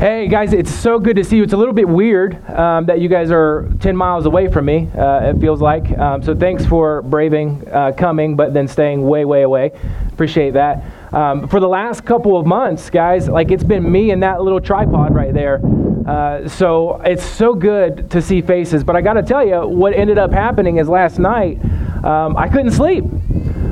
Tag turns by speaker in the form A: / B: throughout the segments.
A: Hey guys, it's so good to see you. It's a little bit weird um, that you guys are 10 miles away from me, uh, it feels like. Um, so thanks for braving uh, coming, but then staying way, way away. Appreciate that. Um, for the last couple of months, guys, like it's been me and that little tripod right there. Uh, so it's so good to see faces. But I got to tell you, what ended up happening is last night um, I couldn't sleep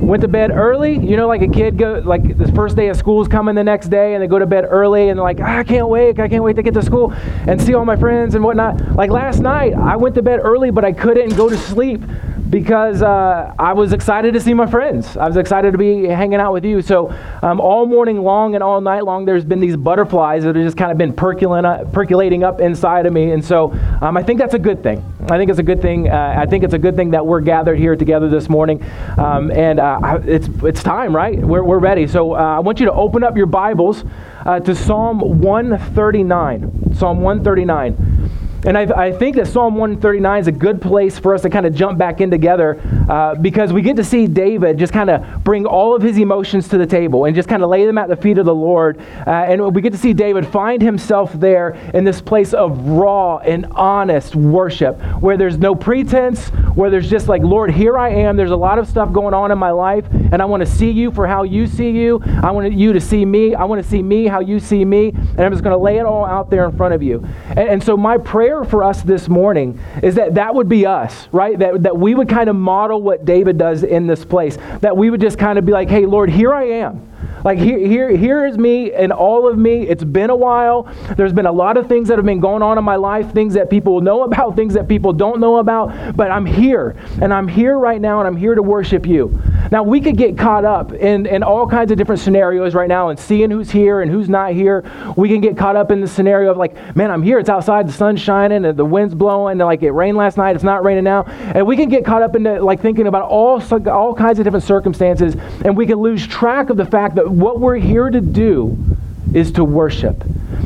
A: went to bed early. You know, like a kid go like the first day of school is coming the next day, and they go to bed early, and they're like, ah, I can't wait, I can't wait to get to school and see all my friends and whatnot. Like last night, I went to bed early, but I couldn't go to sleep because uh, I was excited to see my friends. I was excited to be hanging out with you. So um, all morning long and all night long, there's been these butterflies that have just kind of been percolating up, inside of me. And so um, I think that's a good thing. I think it's a good thing. Uh, I think it's a good thing that we're gathered here together this morning. Um, and uh, it's, it's time, right? We're, we're ready. So uh, I want you to open up your Bibles uh, to Psalm 139. Psalm 139. And I, I, think that Psalm 139 is a good place for us to kind of jump back in together uh, because we get to see David just kind of bring all of his emotions to the table and just kind of lay them at the feet of the Lord. Uh, and we get to see David find himself there in this place of raw and honest worship where there's no pretense, where there's just like, Lord, here I am. There's a lot of stuff going on in my life, and I want to see you for how you see you. I want you to see me. I want to see me how you see me. And I'm just going to lay it all out there in front of you. And, and so my prayer prayer for us this morning is that that would be us, right? That, that we would kind of model what David does in this place. That we would just kind of be like, hey, Lord, here I am. Like here, here, here is me and all of me. It's been a while. There's been a lot of things that have been going on in my life, things that people know about, things that people don't know about. But I'm here, and I'm here right now, and I'm here to worship you. Now we could get caught up in, in all kinds of different scenarios right now, and seeing who's here and who's not here. We can get caught up in the scenario of like, man, I'm here. It's outside. The sun's shining, and the wind's blowing. And like it rained last night. It's not raining now. And we can get caught up into like thinking about all all kinds of different circumstances, and we can lose track of the fact that what we're here to do is to worship.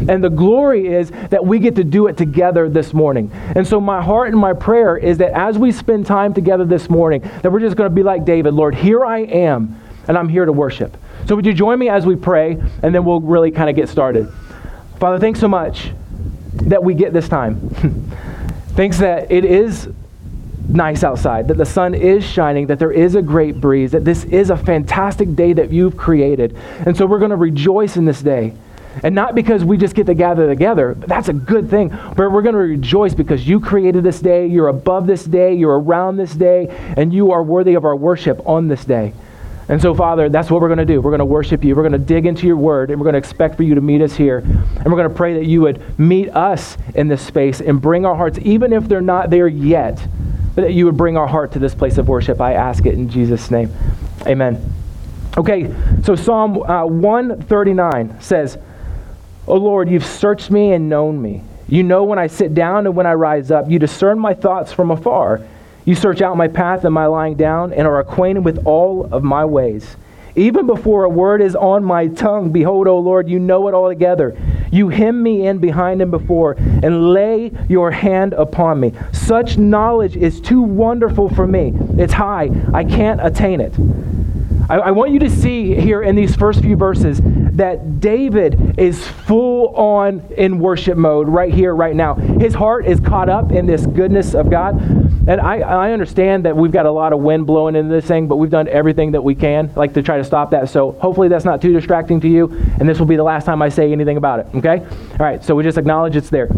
A: And the glory is that we get to do it together this morning. And so, my heart and my prayer is that as we spend time together this morning, that we're just going to be like David Lord, here I am, and I'm here to worship. So, would you join me as we pray, and then we'll really kind of get started? Father, thanks so much that we get this time. Thinks that it is nice outside, that the sun is shining, that there is a great breeze, that this is a fantastic day that you've created. And so we're going to rejoice in this day. And not because we just get to gather together, that's a good thing, but we're going to rejoice because you created this day, you're above this day, you're around this day, and you are worthy of our worship on this day. And so, Father, that's what we're going to do. We're going to worship you. We're going to dig into your word, and we're going to expect for you to meet us here. And we're going to pray that you would meet us in this space and bring our hearts, even if they're not there yet, but that you would bring our heart to this place of worship. I ask it in Jesus' name. Amen. Okay, so Psalm uh, 139 says, O Lord, you've searched me and known me. You know when I sit down and when I rise up. You discern my thoughts from afar. You search out my path and my lying down and are acquainted with all of my ways. Even before a word is on my tongue, behold, O Lord, you know it altogether. You hem me in behind and before, and lay your hand upon me. Such knowledge is too wonderful for me. It's high, I can't attain it. I, I want you to see here in these first few verses that David is full on in worship mode right here, right now. His heart is caught up in this goodness of God. And I, I understand that we've got a lot of wind blowing in this thing, but we've done everything that we can, like to try to stop that. So hopefully that's not too distracting to you, and this will be the last time I say anything about it, okay? All right, so we just acknowledge it's there.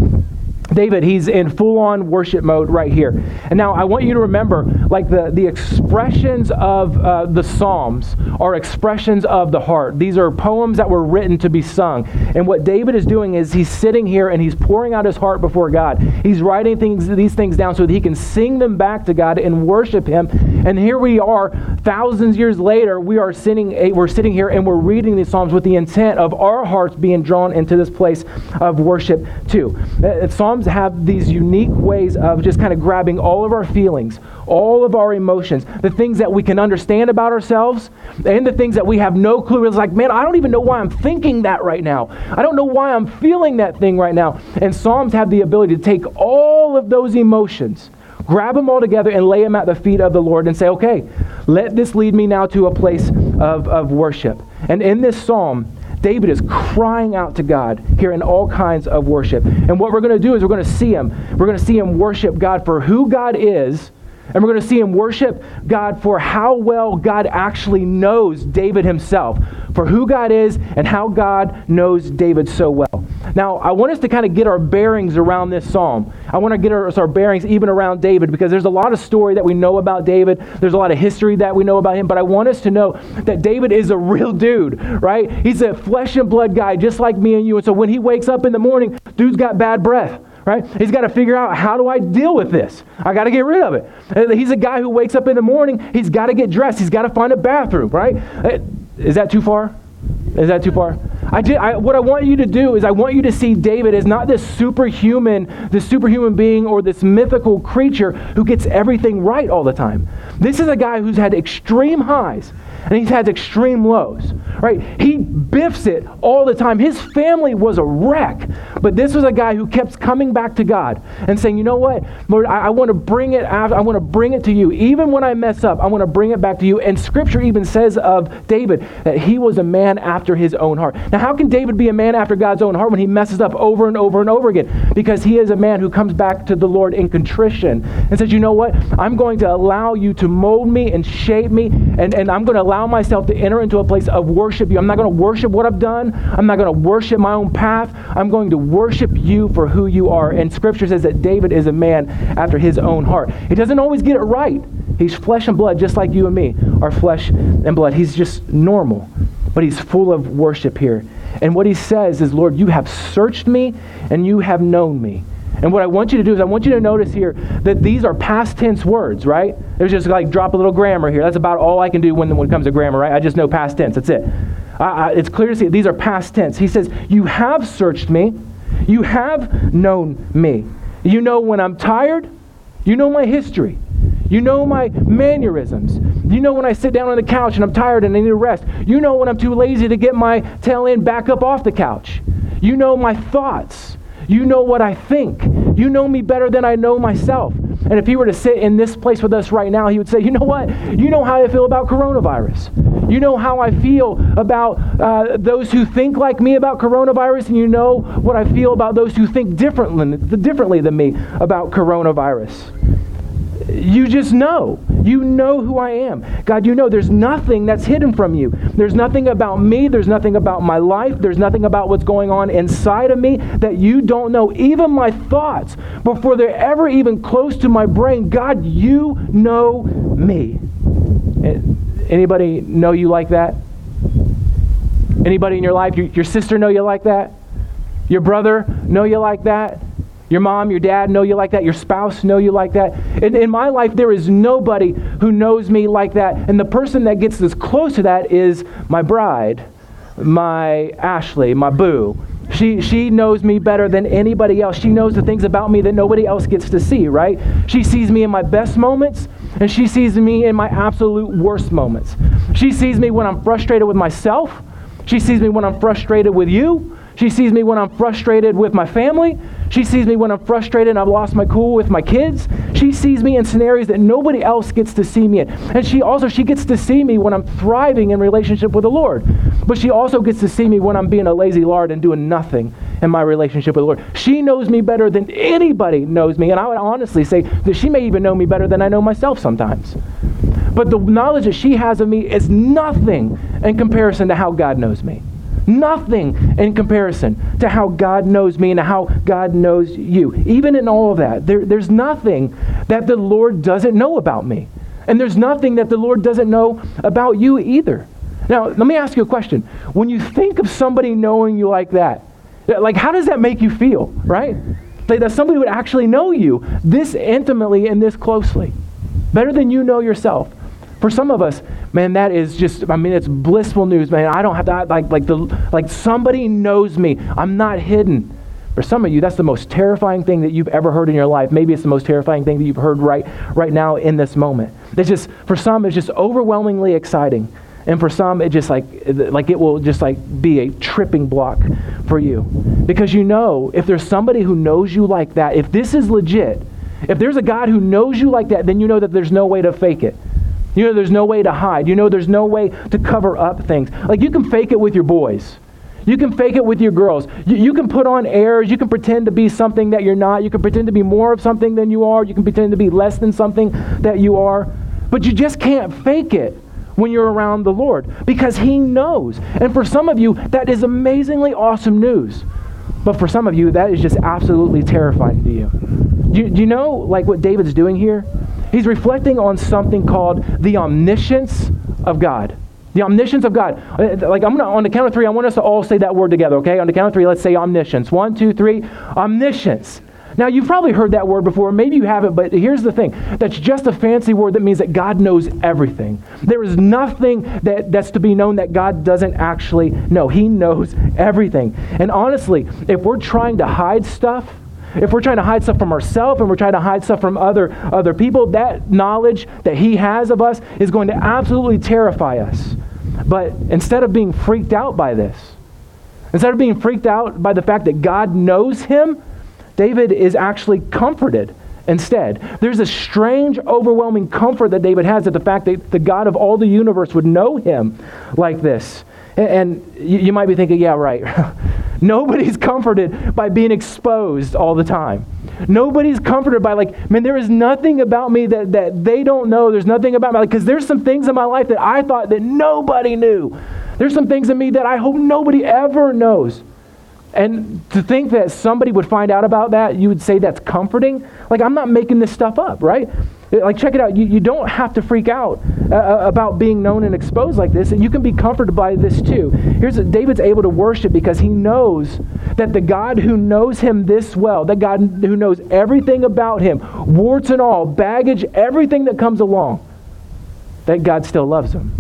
A: David, he's in full on worship mode right here. And now I want you to remember like the, the expressions of uh, the Psalms are expressions of the heart. These are poems that were written to be sung. And what David is doing is he's sitting here and he's pouring out his heart before God. He's writing things, these things down so that he can sing them back to God and worship him. And here we are, thousands years later, we are sitting, eh, we're sitting here and we're reading these Psalms with the intent of our hearts being drawn into this place of worship too. Uh, Psalms Have these unique ways of just kind of grabbing all of our feelings, all of our emotions, the things that we can understand about ourselves, and the things that we have no clue. It's like, man, I don't even know why I'm thinking that right now. I don't know why I'm feeling that thing right now. And Psalms have the ability to take all of those emotions, grab them all together, and lay them at the feet of the Lord and say, okay, let this lead me now to a place of, of worship. And in this psalm, David is crying out to God here in all kinds of worship. And what we're going to do is we're going to see him. We're going to see him worship God for who God is and we're going to see him worship God for how well God actually knows David himself, for who God is and how God knows David so well. Now, I want us to kind of get our bearings around this psalm. I want to get our, our bearings even around David because there's a lot of story that we know about David. There's a lot of history that we know about him, but I want us to know that David is a real dude, right? He's a flesh and blood guy just like me and you. And so when he wakes up in the morning, dude's got bad breath right? He's got to figure out how do I deal with this? I got to get rid of it. He's a guy who wakes up in the morning, he's got to get dressed, he's got to find a bathroom, right? Uh, is that too far? Is that too far? I, did, I, what I want you to do is I want you to see David as not this superhuman, this superhuman being or this mythical creature who gets everything right all the time. This is a guy who's had extreme highs and he's had extreme lows, right? He biffs it all the time. His family was a wreck, but this was a guy who kept coming back to God and saying, "You know what, Lord, I, I want to bring it. I want to bring it to you. Even when I mess up, I want to bring it back to you." And Scripture even says of David that he was a man after his own heart. Now, how can David be a man after God's own heart when he messes up over and over and over again? Because he is a man who comes back to the Lord in contrition and says, "You know what? I'm going to allow you to mold me and shape me, and, and I'm going to allow myself to enter into a place of worship you. I'm not going to worship what I've done. I'm not going to worship my own path. I'm going to worship you for who you are. And Scripture says that David is a man after his own heart. He doesn't always get it right. He's flesh and blood, just like you and me are flesh and blood. He's just normal, but he's full of worship here. And what he says is, Lord, you have searched me and you have known me. And what I want you to do is I want you to notice here that these are past tense words, right? There's just like drop a little grammar here. That's about all I can do when, when it comes to grammar, right? I just know past tense. That's it. I, I, it's clear to see these are past tense. He says, You have searched me. You have known me. You know when I'm tired. You know my history. You know my mannerisms. You know when I sit down on the couch and I'm tired and I need to rest. You know when I'm too lazy to get my tail end back up off the couch. You know my thoughts. You know what I think. You know me better than I know myself. And if he were to sit in this place with us right now, he would say, You know what? You know how I feel about coronavirus. You know how I feel about uh, those who think like me about coronavirus, and you know what I feel about those who think differently, differently than me about coronavirus. You just know. You know who I am. God, you know there's nothing that's hidden from you. There's nothing about me. There's nothing about my life. There's nothing about what's going on inside of me that you don't know. Even my thoughts, before they're ever even close to my brain, God, you know me. Anybody know you like that? Anybody in your life, your, your sister know you like that? Your brother know you like that? Your mom, your dad know you like that. Your spouse know you like that. In, in my life, there is nobody who knows me like that. And the person that gets as close to that is my bride, my Ashley, my boo. She, she knows me better than anybody else. She knows the things about me that nobody else gets to see, right? She sees me in my best moments, and she sees me in my absolute worst moments. She sees me when I'm frustrated with myself. She sees me when I'm frustrated with you. She sees me when I'm frustrated with my family. She sees me when I'm frustrated and I've lost my cool with my kids. She sees me in scenarios that nobody else gets to see me in. And she also she gets to see me when I'm thriving in relationship with the Lord. But she also gets to see me when I'm being a lazy lard and doing nothing in my relationship with the Lord. She knows me better than anybody knows me. And I would honestly say that she may even know me better than I know myself sometimes. But the knowledge that she has of me is nothing in comparison to how God knows me. Nothing in comparison to how God knows me and how God knows you. Even in all of that, there, there's nothing that the Lord doesn't know about me. And there's nothing that the Lord doesn't know about you either. Now, let me ask you a question. When you think of somebody knowing you like that, like how does that make you feel, right? Like that somebody would actually know you this intimately and this closely, better than you know yourself. For some of us, man, that is just, I mean, it's blissful news, man. I don't have to, like, like, the, like somebody knows me. I'm not hidden. For some of you, that's the most terrifying thing that you've ever heard in your life. Maybe it's the most terrifying thing that you've heard right, right now in this moment. It's just, for some, it's just overwhelmingly exciting. And for some, it just like, like it will just like be a tripping block for you. Because you know, if there's somebody who knows you like that, if this is legit, if there's a God who knows you like that, then you know that there's no way to fake it. You know, there's no way to hide. You know, there's no way to cover up things. Like, you can fake it with your boys. You can fake it with your girls. You, you, can put on airs. You can pretend to be something that you're not. You can pretend to be more of something than you are. You can pretend to be less than something that you are. But you just can't fake it when you're around the Lord because He knows. And for some of you, that is amazingly awesome news. But for some of you, that is just absolutely terrifying to you. Do, you. do you know, like, what David's doing here? He's reflecting on something called the omniscience of God. The omniscience of God. Uh, like, I'm gonna, on the count of three, I want us to all say that word together, okay? On the count of three, let's say omniscience. One, two, three. Omniscience. Now, you've probably heard that word before. Maybe you haven't, but here's the thing that's just a fancy word that means that God knows everything. There is nothing that, that's to be known that God doesn't actually know. He knows everything. And honestly, if we're trying to hide stuff, if we're trying to hide stuff from ourselves and we're trying to hide stuff from other, other people, that knowledge that He has of us is going to absolutely terrify us. But instead of being freaked out by this, instead of being freaked out by the fact that God knows him, David is actually comforted instead. There's a strange, overwhelming comfort that David has at the fact that the God of all the universe would know him like this. And you might be thinking, yeah, right. Nobody's comforted by being exposed all the time. Nobody's comforted by, like, man, there is nothing about me that, that they don't know. There's nothing about me. Because like, there's some things in my life that I thought that nobody knew. There's some things in me that I hope nobody ever knows. And to think that somebody would find out about that, you would say that's comforting. Like, I'm not making this stuff up, right? Like, check it out. You, you don't have to freak out uh, uh, about being known and exposed like this. And you can be comforted by this too. Here's David's able to worship because he knows that the God who knows him this well, that God who knows everything about him, warts and all, baggage, everything that comes along, that God still loves him.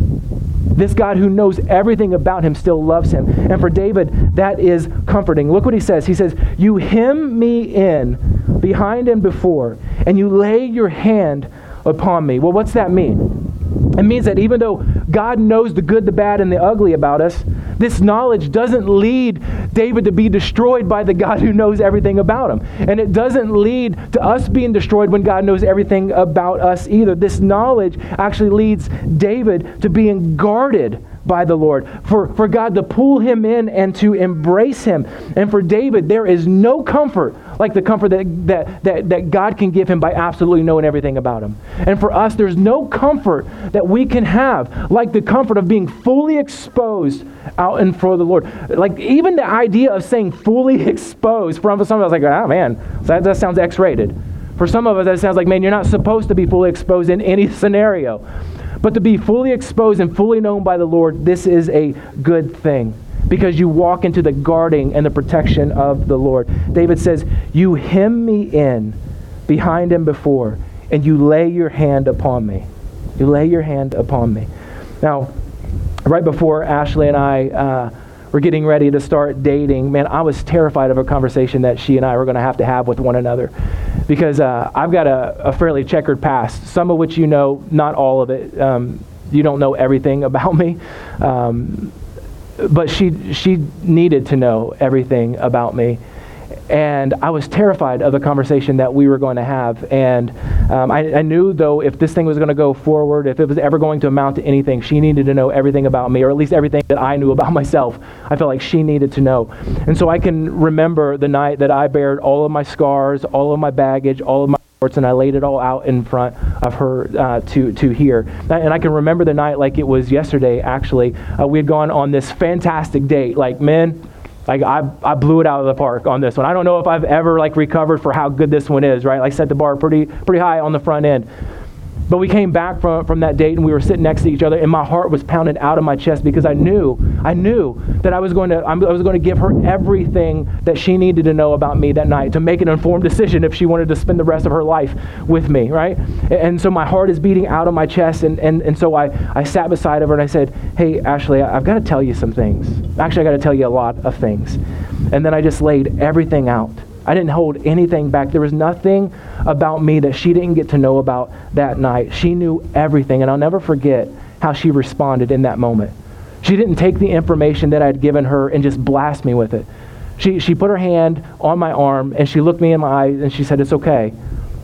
A: This God who knows everything about him still loves him. And for David, that is comforting. Look what he says. He says, You hem me in behind and before, and you lay your hand upon me. Well, what's that mean? It means that even though God knows the good, the bad, and the ugly about us, this knowledge doesn't lead David to be destroyed by the God who knows everything about him. And it doesn't lead to us being destroyed when God knows everything about us either. This knowledge actually leads David to being guarded by the Lord, for, for God to pull him in and to embrace him. And for David, there is no comfort like the comfort that, that, that, that God can give him by absolutely knowing everything about him. And for us, there's no comfort that we can have like the comfort of being fully exposed out in front of the Lord. Like even the idea of saying fully exposed, for some of us, like, oh man, that, that sounds X rated. For some of us, that sounds like, man, you're not supposed to be fully exposed in any scenario. But to be fully exposed and fully known by the Lord, this is a good thing because you walk into the guarding and the protection of the Lord. David says, You hem me in behind and before, and you lay your hand upon me. You lay your hand upon me. Now, right before Ashley and I uh, were getting ready to start dating, man, I was terrified of a conversation that she and I were going to have to have with one another because uh, I've got a, a, fairly checkered past, some of which you know, not all of it. Um, you don't know everything about me. Um, but she, she needed to know everything about me. And I was terrified of the conversation that we were going to have. And um, I, I, knew, though, if this thing was going to go forward, if it was ever going to amount to anything, she needed to know everything about me, or at least everything that I knew about myself. I felt like she needed to know. And so I can remember the night that I bared all of my scars, all of my baggage, all of my and I laid it all out in front of her uh, to to hear. And I can remember the night like it was yesterday. Actually, uh, we had gone on this fantastic date. Like men, like I, I blew it out of the park on this one. I don't know if I've ever like recovered for how good this one is, right? Like set the bar pretty pretty high on the front end. But we came back from, from that date and we were sitting next to each other and my heart was pounded out of my chest because I knew, I knew that I was going to, I was going to give her everything that she needed to know about me that night to make an informed decision if she wanted to spend the rest of her life with me, right? And so my heart is beating out of my chest and, and, and so I, I sat beside of her and I said, hey, Ashley, I've got to tell you some things. Actually, I got to tell you a lot of things. And then I just laid everything out. I didn't hold anything back. There was nothing about me that she didn't get to know about that night. She knew everything, and I'll never forget how she responded in that moment. She didn't take the information that I'd given her and just blast me with it. She, she put her hand on my arm and she looked me in my eyes and she said, It's okay.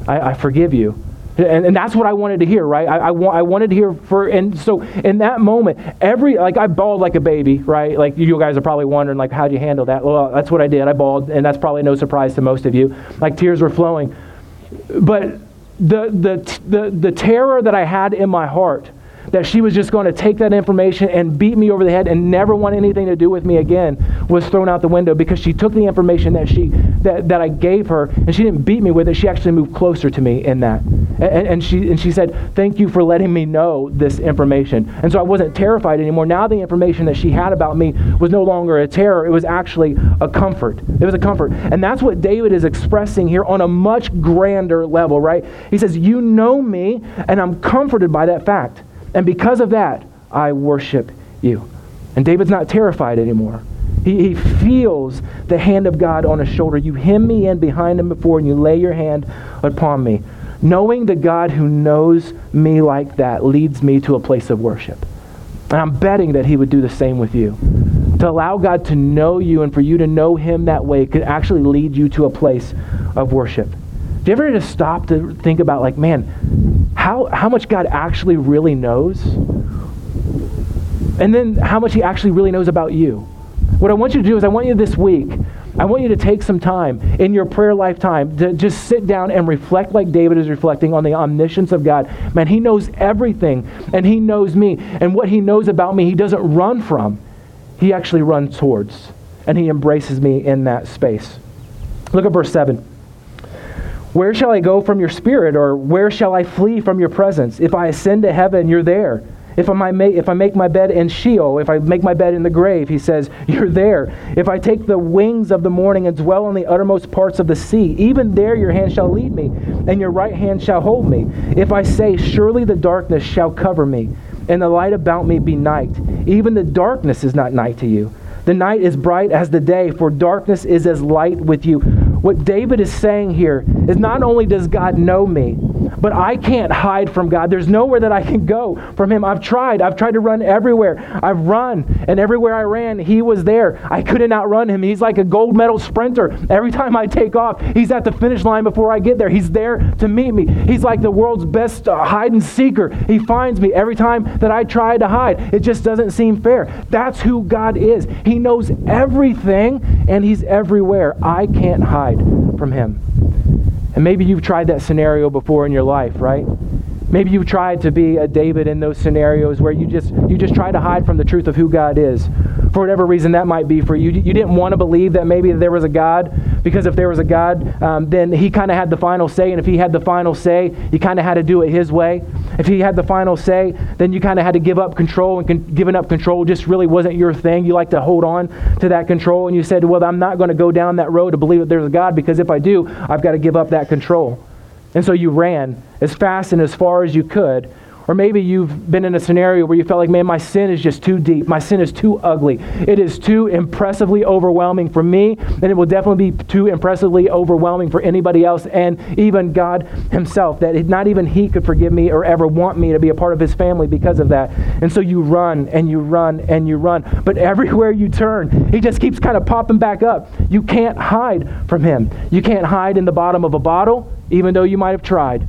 A: I, I forgive you. And, and that's what I wanted to hear, right? I, I, wa- I wanted to hear for, and so in that moment, every, like I bawled like a baby, right? Like you guys are probably wondering, like, how'd you handle that? Well, that's what I did. I bawled, and that's probably no surprise to most of you. Like tears were flowing. But the, the, the, the terror that I had in my heart that she was just going to take that information and beat me over the head and never want anything to do with me again was thrown out the window because she took the information that she that, that I gave her and she didn't beat me with it. She actually moved closer to me in that. And, and she and she said, Thank you for letting me know this information. And so I wasn't terrified anymore. Now the information that she had about me was no longer a terror. It was actually a comfort. It was a comfort. And that's what David is expressing here on a much grander level, right? He says, You know me, and I'm comforted by that fact. And because of that, I worship you. And David's not terrified anymore. He, he feels the hand of God on his shoulder. You hem me in behind him before, and you lay your hand upon me. Knowing the God who knows me like that leads me to a place of worship. And I'm betting that he would do the same with you. To allow God to know you and for you to know him that way could actually lead you to a place of worship. Do you ever just stop to think about, like, man, how, how much God actually really knows? And then how much he actually really knows about you? What I want you to do is, I want you this week, I want you to take some time in your prayer lifetime to just sit down and reflect like David is reflecting on the omniscience of God. Man, he knows everything, and he knows me. And what he knows about me, he doesn't run from, he actually runs towards. And he embraces me in that space. Look at verse 7. Where shall I go from your spirit, or where shall I flee from your presence? If I ascend to heaven, you're there. If I, make, if I make my bed in Sheol, if I make my bed in the grave, he says, You're there. If I take the wings of the morning and dwell in the uttermost parts of the sea, even there your hand shall lead me, and your right hand shall hold me. If I say, Surely the darkness shall cover me, and the light about me be night, even the darkness is not night to you. The night is bright as the day, for darkness is as light with you. What David is saying here is not only does God know me, but I can't hide from God. There's nowhere that I can go from Him. I've tried. I've tried to run everywhere. I've run, and everywhere I ran, He was there. I couldn't outrun Him. He's like a gold medal sprinter. Every time I take off, He's at the finish line before I get there. He's there to meet me. He's like the world's best uh, hide and seeker. He finds me every time that I try to hide. It just doesn't seem fair. That's who God is. He knows everything, and He's everywhere. I can't hide from Him. And maybe you've tried that scenario before in your life, right? Maybe you've tried to be a David in those scenarios where you just you just try to hide from the truth of who God is. For whatever reason that might be for you. You didn't want to believe that maybe there was a God, because if there was a God, um, then he kind of had the final say. And if he had the final say, you kind of had to do it his way. If he had the final say, then you kind of had to give up control. And con- giving up control just really wasn't your thing. You like to hold on to that control. And you said, well, I'm not going to go down that road to believe that there's a God, because if I do, I've got to give up that control. And so you ran as fast and as far as you could. Or maybe you've been in a scenario where you felt like, man, my sin is just too deep. My sin is too ugly. It is too impressively overwhelming for me, and it will definitely be too impressively overwhelming for anybody else, and even God Himself, that not even He could forgive me or ever want me to be a part of His family because of that. And so you run and you run and you run. But everywhere you turn, He just keeps kind of popping back up. You can't hide from Him. You can't hide in the bottom of a bottle even though you might have tried.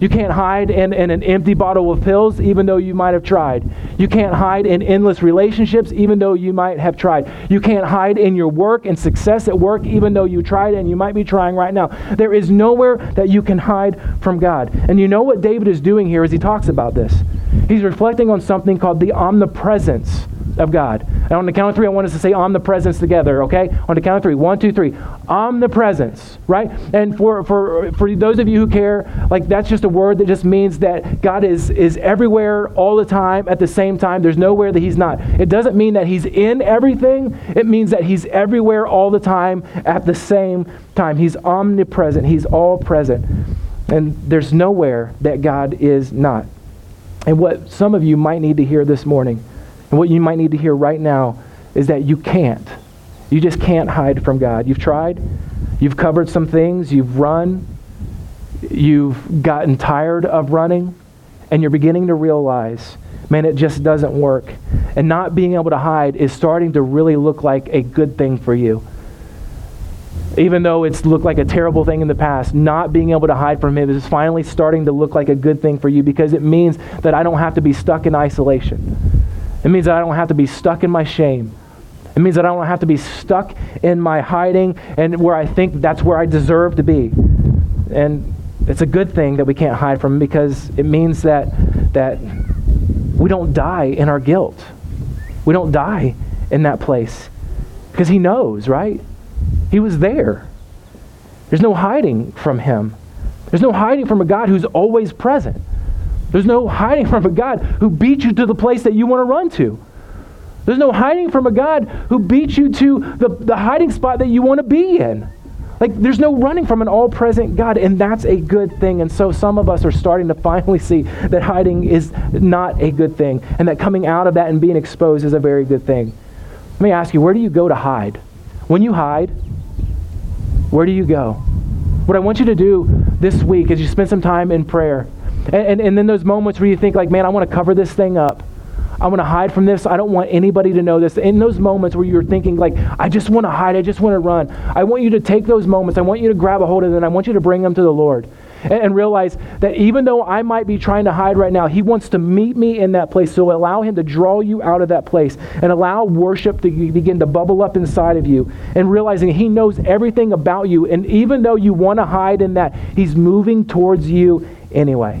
A: You can't hide in, in an empty bottle of pills, even though you might have tried. You can't hide in endless relationships, even though you might have tried. You can't hide in your work and success at work, even though you tried and you might be trying right now. There is nowhere that you can hide from God. And you know what David is doing here as he talks about this? He's reflecting on something called the omnipresence of God. And on the count of three, I want us to say omnipresence together, okay? On the count of three. One, two, three. Omnipresence, right? And for, for, for those of you who care, like that's just a word that just means that God is, is everywhere all the time at the same time. There's nowhere that He's not. It doesn't mean that He's in everything, it means that He's everywhere all the time at the same time. He's omnipresent, He's all present. And there's nowhere that God is not. And what some of you might need to hear this morning and what you might need to hear right now is that you can't. You just can't hide from God. You've tried, you've covered some things, you've run, you've gotten tired of running, and you're beginning to realize, man, it just doesn't work. And not being able to hide is starting to really look like a good thing for you. even though it's looked like a terrible thing in the past, not being able to hide from Him is finally starting to look like a good thing for you because it means that I don't have to be stuck in isolation. It means that I don't have to be stuck in my shame. It means that I don't have to be stuck in my hiding and where I think that's where I deserve to be. And it's a good thing that we can't hide from because it means that that we don't die in our guilt. We don't die in that place because he knows, right? He was there. There's no hiding from him. There's no hiding from a God who's always present. There's no hiding from a God who beat you to the place that you want to run to. There's no hiding from a God who beat you to the, the hiding spot that you want to be in. Like, there's no running from an all present God, and that's a good thing. And so, some of us are starting to finally see that hiding is not a good thing, and that coming out of that and being exposed is a very good thing. Let me ask you, where do you go to hide? When you hide, where do you go? What I want you to do this week is you spend some time in prayer. And, and, and then those moments where you think, like, man, I want to cover this thing up. I want to hide from this. I don't want anybody to know this. In those moments where you're thinking, like, I just want to hide, I just want to run, I want you to take those moments. I want you to grab a hold of them. I want you to bring them to the Lord and, and realize that even though I might be trying to hide right now, He wants to meet me in that place. So allow Him to draw you out of that place and allow worship to begin to bubble up inside of you and realizing He knows everything about you. And even though you want to hide in that, He's moving towards you anyway.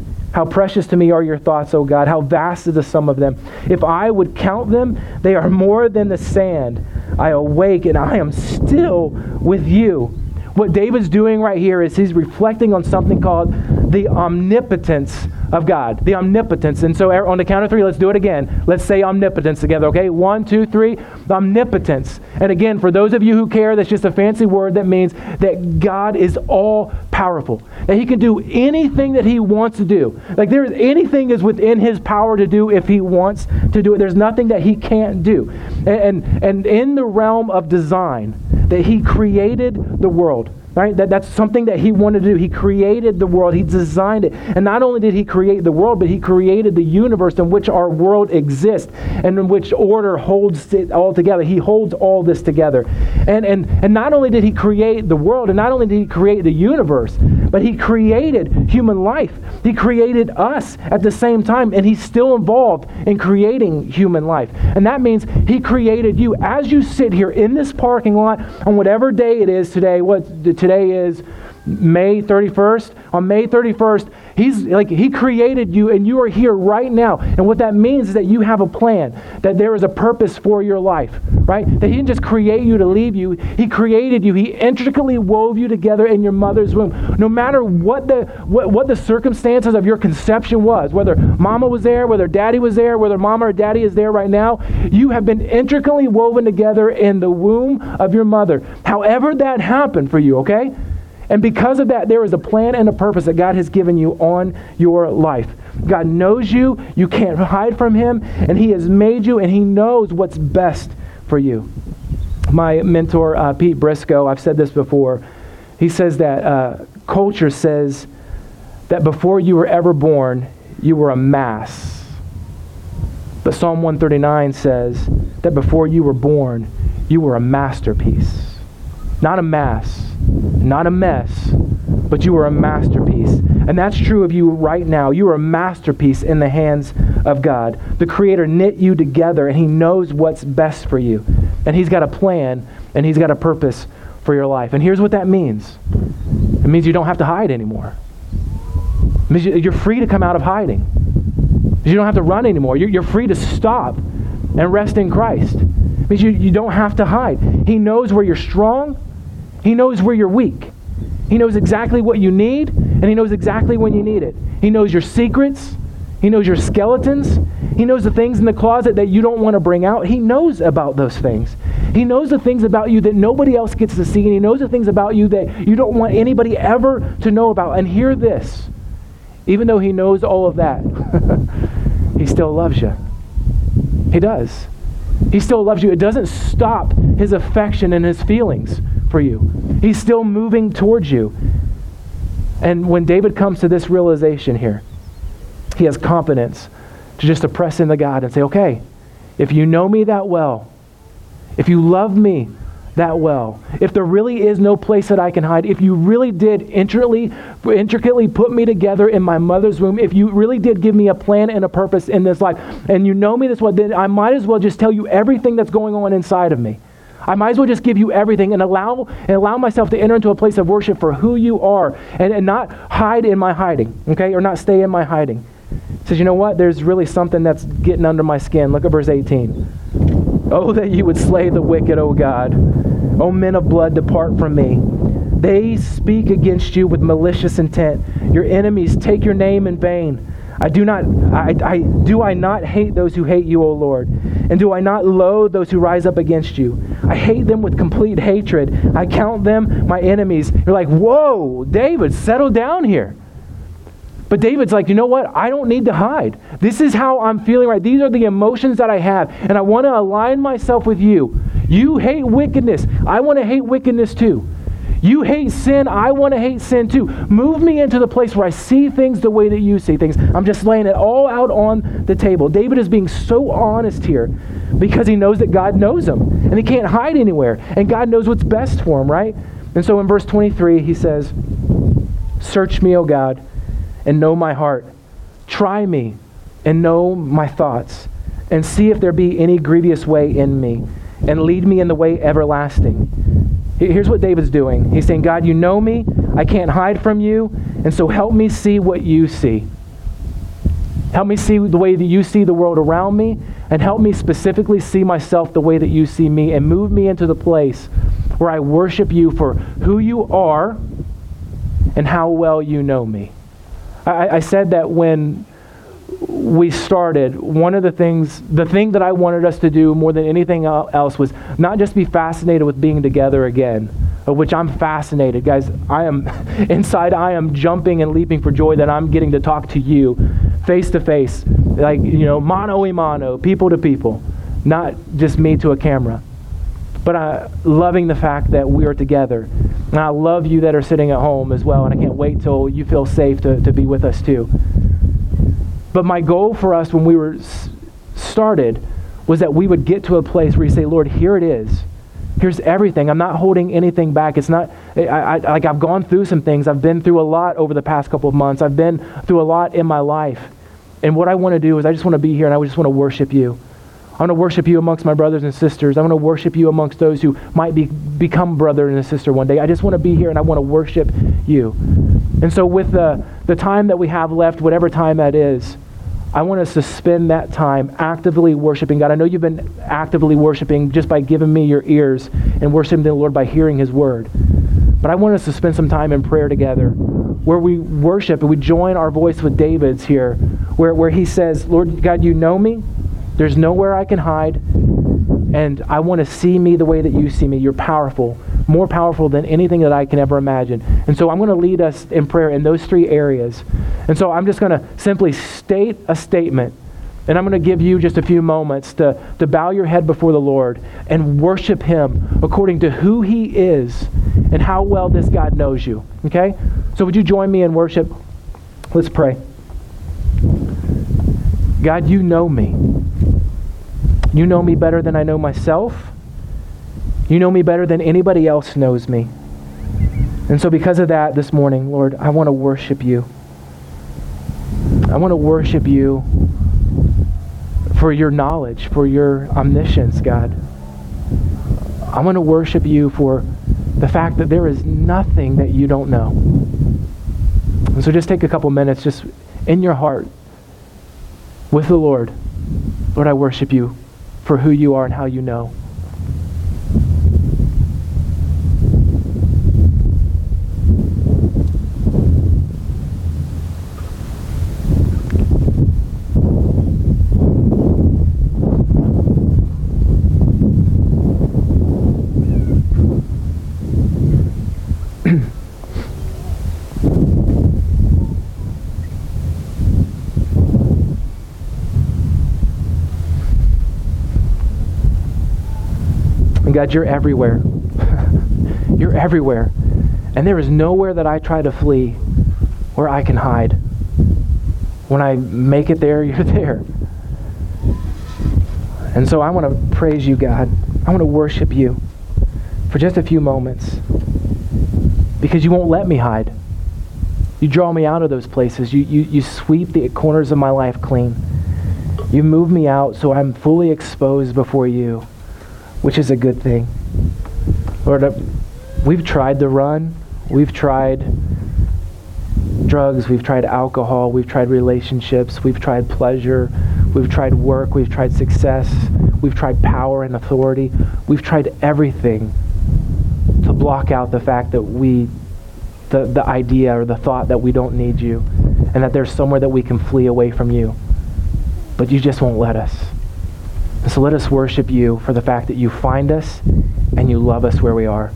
A: How precious to me are your thoughts, O God. How vast is the sum of them. If I would count them, they are more than the sand. I awake and I am still with you. What David's doing right here is he's reflecting on something called the omnipotence of God, the omnipotence. And so er, on the count of three, let's do it again. Let's say omnipotence together, okay? One, two, three. Omnipotence. And again, for those of you who care, that's just a fancy word that means that God is all powerful. That he can do anything that he wants to do. Like there is anything is within his power to do if he wants to do it. There's nothing that he can't do. And and, and in the realm of design, that he created the world. Right? That, that's something that he wanted to do. He created the world. He designed it. And not only did he create the world, but he created the universe in which our world exists and in which order holds it all together. He holds all this together. And, and, and not only did he create the world, and not only did he create the universe, but he created human life. He created us at the same time, and he's still involved in creating human life. And that means he created you as you sit here in this parking lot on whatever day it is today, what today is May 31st. On May 31st, he's like he created you and you are here right now. And what that means is that you have a plan, that there is a purpose for your life, right? That he didn't just create you to leave you. He created you. He intricately wove you together in your mother's womb. No matter what the what, what the circumstances of your conception was, whether mama was there, whether daddy was there, whether mama or daddy is there right now, you have been intricately woven together in the womb of your mother. However that happened for you, okay? And because of that, there is a plan and a purpose that God has given you on your life. God knows you, you can't hide from Him, and He has made you, and He knows what's best for you. My mentor, uh, Pete Briscoe, I've said this before, he says that uh, culture says that before you were ever born, you were a mass. But Psalm 139 says that before you were born, you were a masterpiece. Not a mass, not a mess, but you are a masterpiece. And that's true of you right now. You are a masterpiece in the hands of God. The Creator knit you together, and He knows what's best for you. And He's got a plan, and He's got a purpose for your life. And here's what that means it means you don't have to hide anymore. It means you're free to come out of hiding. You don't have to run anymore. You're free to stop and rest in Christ. It means you, you don't have to hide. He knows where you're strong he knows where you're weak. He knows exactly what you need, and He knows exactly when you need it. He knows your secrets. He knows your skeletons. He knows the things in the closet that you don't want to bring out. He knows about those things. He knows the things about you that nobody else gets to see, and He knows the things about you that you don't want anybody ever to know about. And hear this even though he knows all of that, he still loves you. He does. He still loves you. It doesn't stop his affection and his feelings for you. He's still moving towards you. And when David comes to this realization here, he has confidence to just to press into God and say, okay, if you know me that well, if you love me that well, if there really is no place that I can hide, if you really did intricately, intricately put me together in my mother's womb, if you really did give me a plan and a purpose in this life, and you know me this well, then I might as well just tell you everything that's going on inside of me. I might as well just give you everything and allow and allow myself to enter into a place of worship for who you are and, and not hide in my hiding, okay? Or not stay in my hiding. Says, you know what? There's really something that's getting under my skin. Look at verse 18. Oh, that you would slay the wicked, O God. O men of blood, depart from me. They speak against you with malicious intent. Your enemies take your name in vain. I do not I, I do I not hate those who hate you, O Lord? And do I not loathe those who rise up against you? I hate them with complete hatred. I count them my enemies. You're like, whoa, David, settle down here. But David's like, you know what? I don't need to hide. This is how I'm feeling right. These are the emotions that I have. And I want to align myself with you. You hate wickedness. I want to hate wickedness too. You hate sin. I want to hate sin too. Move me into the place where I see things the way that you see things. I'm just laying it all out on the table. David is being so honest here because he knows that God knows him and he can't hide anywhere. And God knows what's best for him, right? And so in verse 23, he says, Search me, O God and know my heart. Try me and know my thoughts, and see if there be any grievous way in me, and lead me in the way everlasting. Here's what David's doing. He's saying, God, you know me. I can't hide from you. And so help me see what you see. Help me see the way that you see the world around me, and help me specifically see myself the way that you see me, and move me into the place where I worship you for who you are and how well you know me. I, I said that when we started, one of the things, the thing that I wanted us to do more than anything else was not just be fascinated with being together again, of which I'm fascinated. Guys, I am, inside, I am jumping and leaping for joy that I'm getting to talk to you face to face, like, you know, mano a mano, people to people, not just me to a camera. But I, loving the fact that we are together and I love you that are sitting at home as well, and I can't wait till you feel safe to, to be with us too. But my goal for us when we were started was that we would get to a place where you say, Lord, here it is. Here's everything. I'm not holding anything back. It's not, I, I, like I've gone through some things. I've been through a lot over the past couple of months. I've been through a lot in my life. And what I want to do is I just want to be here and I just want to worship you. I want to worship you amongst my brothers and sisters. I want to worship you amongst those who might be, become brother and a sister one day. I just want to be here and I want to worship you. And so, with the, the time that we have left, whatever time that is, I want us to spend that time actively worshiping God. I know you've been actively worshiping just by giving me your ears and worshiping the Lord by hearing His word. But I want us to spend some time in prayer together where we worship and we join our voice with David's here, where, where he says, Lord God, you know me. There's nowhere I can hide. And I want to see me the way that you see me. You're powerful, more powerful than anything that I can ever imagine. And so I'm going to lead us in prayer in those three areas. And so I'm just going to simply state a statement. And I'm going to give you just a few moments to, to bow your head before the Lord and worship Him according to who He is and how well this God knows you. Okay? So would you join me in worship? Let's pray. God, you know me. You know me better than I know myself. You know me better than anybody else knows me. And so, because of that, this morning, Lord, I want to worship you. I want to worship you for your knowledge, for your omniscience, God. I want to worship you for the fact that there is nothing that you don't know. And so, just take a couple minutes, just in your heart, with the Lord. Lord, I worship you for who you are and how you know. God, you're everywhere. you're everywhere. And there is nowhere that I try to flee where I can hide. When I make it there, you're there. And so I want to praise you, God. I want to worship you for just a few moments because you won't let me hide. You draw me out of those places. You, you, you sweep the corners of my life clean. You move me out so I'm fully exposed before you, which is a good thing. Lord, uh, we've tried the run. We've tried drugs. We've tried alcohol. We've tried relationships. We've tried pleasure. We've tried work. We've tried success. We've tried power and authority. We've tried everything to block out the fact that we, the, the idea or the thought that we don't need you and that there's somewhere that we can flee away from you but you just won't let us. So let us worship you for the fact that you find us and you love us where we are.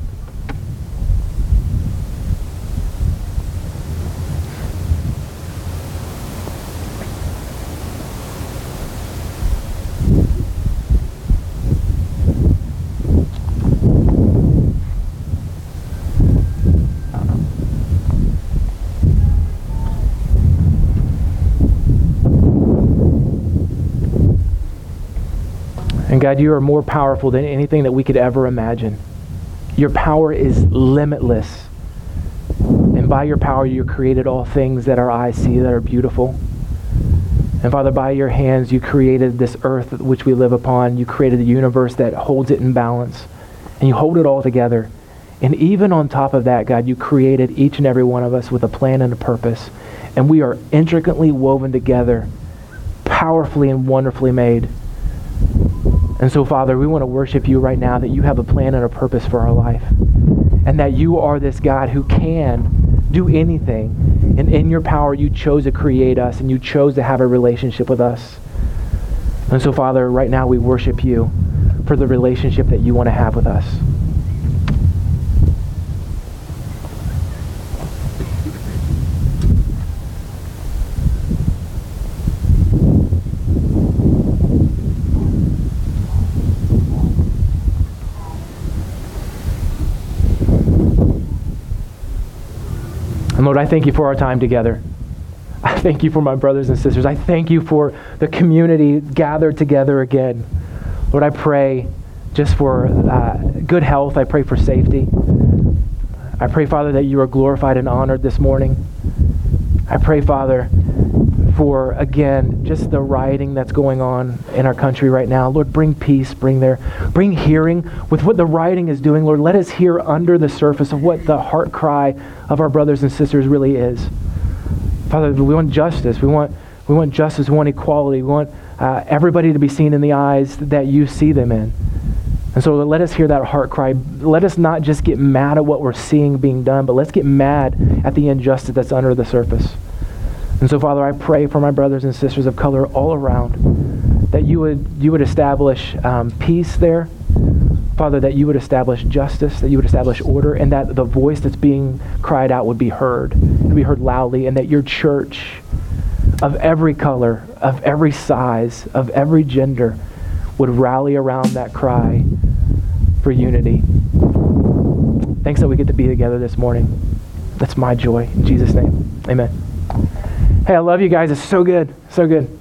A: God, you are more powerful than anything that we could ever imagine. Your power is limitless. And by your power, you created all things that our eyes see that are beautiful. And Father, by your hands, you created this earth which we live upon. You created the universe that holds it in balance. And you hold it all together. And even on top of that, God, you created each and every one of us with a plan and a purpose. And we are intricately woven together, powerfully and wonderfully made. And so, Father, we want to worship you right now that you have a plan and a purpose for our life. And that you are this God who can do anything. And in your power, you chose to create us and you chose to have a relationship with us. And so, Father, right now we worship you for the relationship that you want to have with us. And Lord, I thank you for our time together. I thank you for my brothers and sisters. I thank you for the community gathered together again. Lord, I pray just for uh, good health. I pray for safety. I pray, Father, that you are glorified and honored this morning. I pray, Father, for, again, just the rioting that's going on in our country right now. Lord, bring peace, bring there, bring hearing with what the rioting is doing. Lord, let us hear under the surface of what the heart cry of our brothers and sisters really is. Father, we want justice. We want, we want justice. We want equality. We want uh, everybody to be seen in the eyes that you see them in. And so let us hear that heart cry. Let us not just get mad at what we're seeing being done, but let's get mad at the injustice that's under the surface. And so, Father, I pray for my brothers and sisters of color all around that you would, you would establish um, peace there. Father, that you would establish justice, that you would establish order, and that the voice that's being cried out would be heard, and be heard loudly, and that your church of every color, of every size, of every gender would rally around that cry for unity. Thanks that we get to be together this morning. That's my joy. In Jesus' name, amen. Hey, I love you guys. It's so good. So good.